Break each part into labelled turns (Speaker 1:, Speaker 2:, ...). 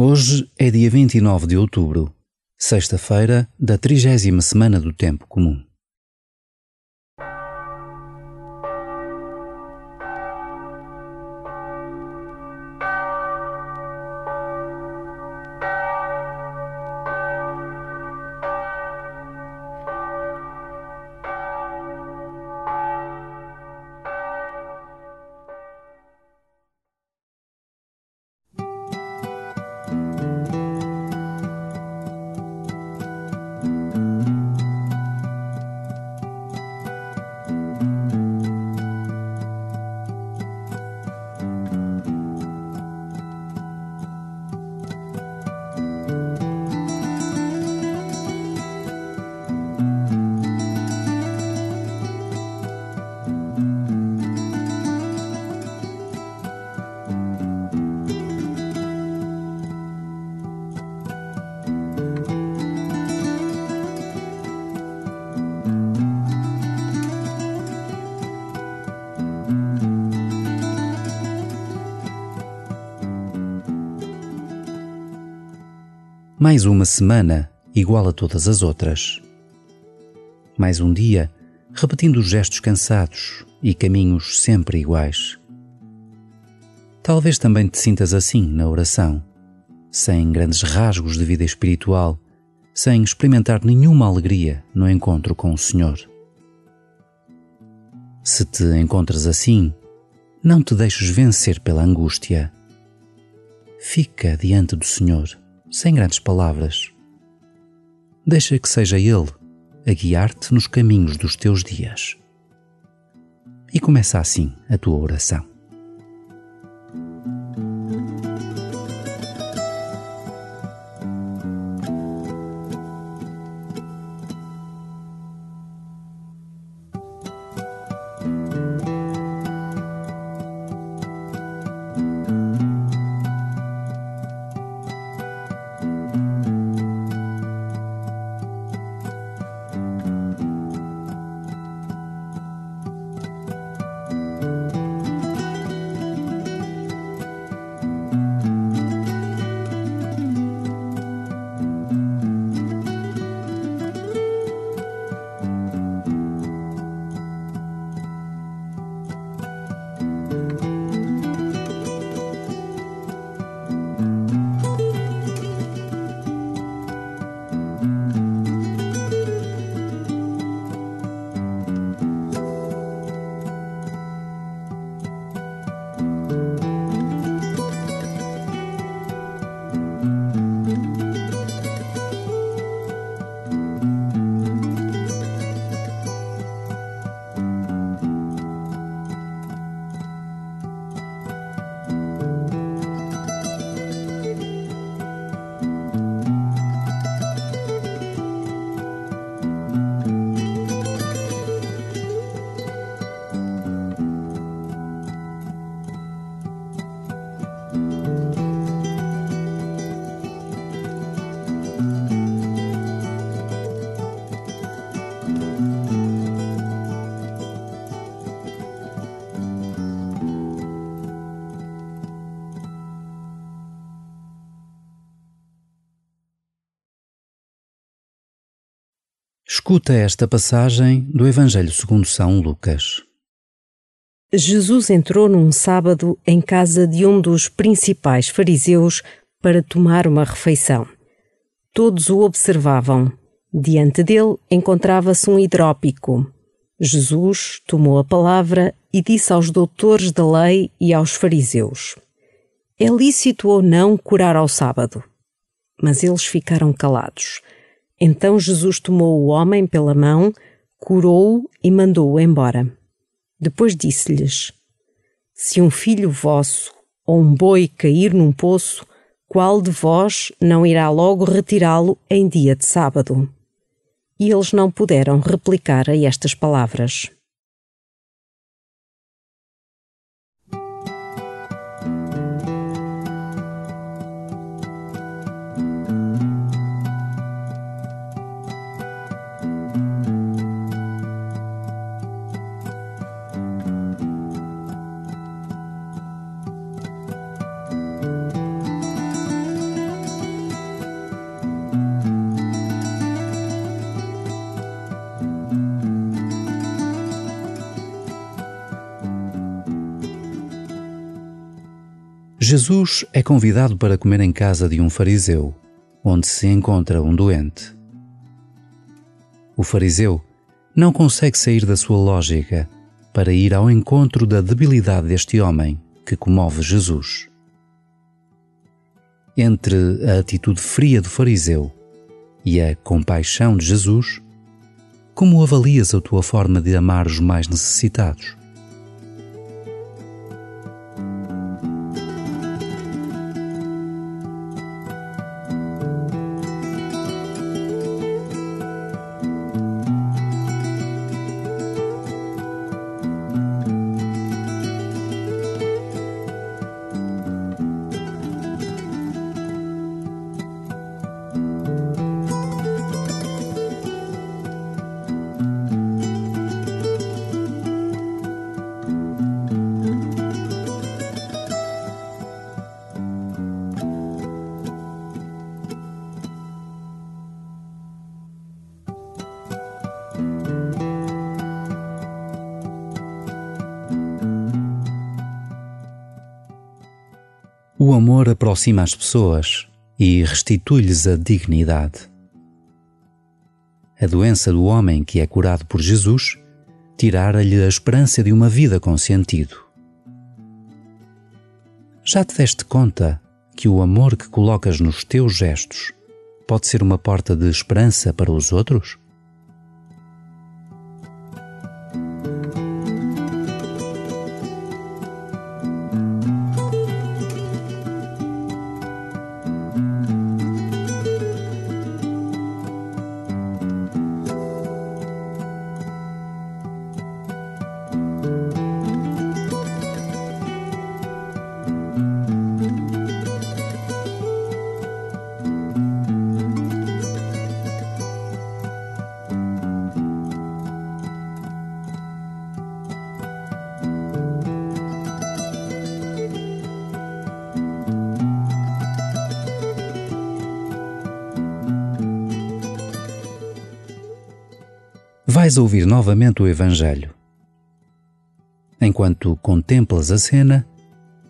Speaker 1: Hoje é dia 29 de outubro, sexta-feira da trigésima semana do Tempo Comum. Mais uma semana igual a todas as outras. Mais um dia repetindo gestos cansados e caminhos sempre iguais. Talvez também te sintas assim na oração, sem grandes rasgos de vida espiritual, sem experimentar nenhuma alegria no encontro com o Senhor. Se te encontras assim, não te deixes vencer pela angústia. Fica diante do Senhor sem grandes palavras. Deixa que seja Ele a guiar-te nos caminhos dos teus dias. E começa assim a tua oração. Escuta esta passagem do Evangelho segundo São Lucas.
Speaker 2: Jesus entrou num sábado em casa de um dos principais fariseus para tomar uma refeição. Todos o observavam. Diante dele encontrava-se um hidrópico. Jesus tomou a palavra e disse aos doutores da lei e aos fariseus: É lícito ou não curar ao sábado? Mas eles ficaram calados. Então Jesus tomou o homem pela mão, curou-o e mandou-o embora. Depois disse-lhes: Se um filho vosso ou um boi cair num poço, qual de vós não irá logo retirá-lo em dia de sábado? E eles não puderam replicar a estas palavras.
Speaker 1: Jesus é convidado para comer em casa de um fariseu, onde se encontra um doente. O fariseu não consegue sair da sua lógica para ir ao encontro da debilidade deste homem que comove Jesus. Entre a atitude fria do fariseu e a compaixão de Jesus, como avalias a tua forma de amar os mais necessitados? O amor aproxima as pessoas e restitui-lhes a dignidade. A doença do homem que é curado por Jesus tirara-lhe a esperança de uma vida com sentido. Já te deste conta que o amor que colocas nos teus gestos pode ser uma porta de esperança para os outros? Vais ouvir novamente o Evangelho. Enquanto contemplas a cena,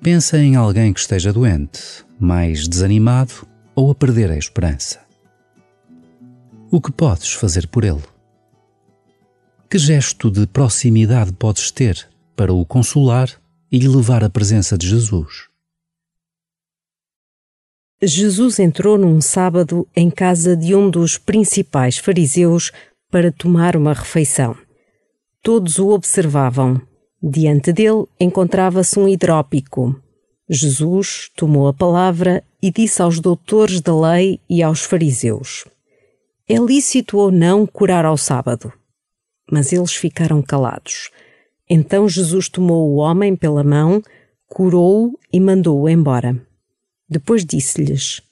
Speaker 1: pensa em alguém que esteja doente, mais desanimado ou a perder a esperança. O que podes fazer por ele? Que gesto de proximidade podes ter para o consolar e lhe levar à presença de Jesus?
Speaker 2: Jesus entrou num sábado em casa de um dos principais fariseus para tomar uma refeição. Todos o observavam. Diante dele encontrava-se um hidrópico. Jesus tomou a palavra e disse aos doutores da lei e aos fariseus: É lícito ou não curar ao sábado? Mas eles ficaram calados. Então Jesus tomou o homem pela mão, curou-o e mandou-o embora. Depois disse-lhes: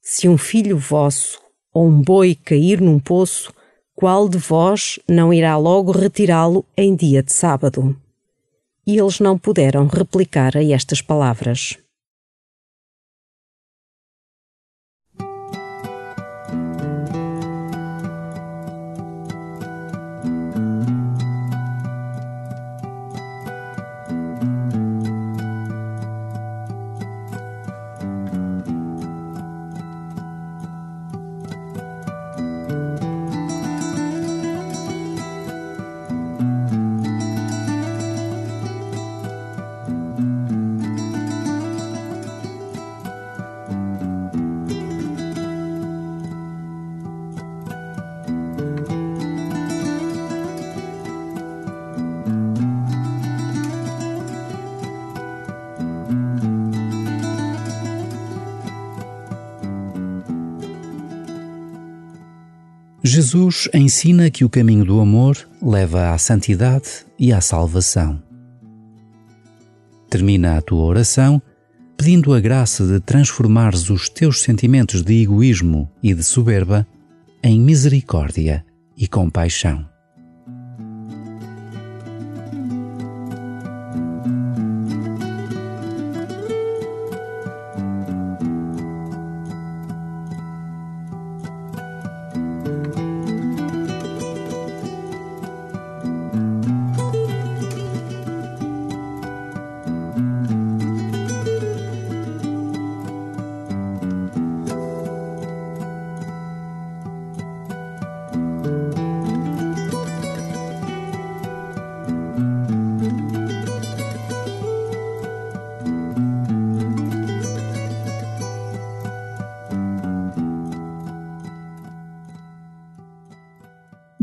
Speaker 2: Se um filho vosso ou um boi cair num poço, qual de vós não irá logo retirá-lo em dia de sábado? E eles não puderam replicar a estas palavras.
Speaker 1: Jesus ensina que o caminho do amor leva à santidade e à salvação. Termina a tua oração pedindo a graça de transformares os teus sentimentos de egoísmo e de soberba em misericórdia e compaixão.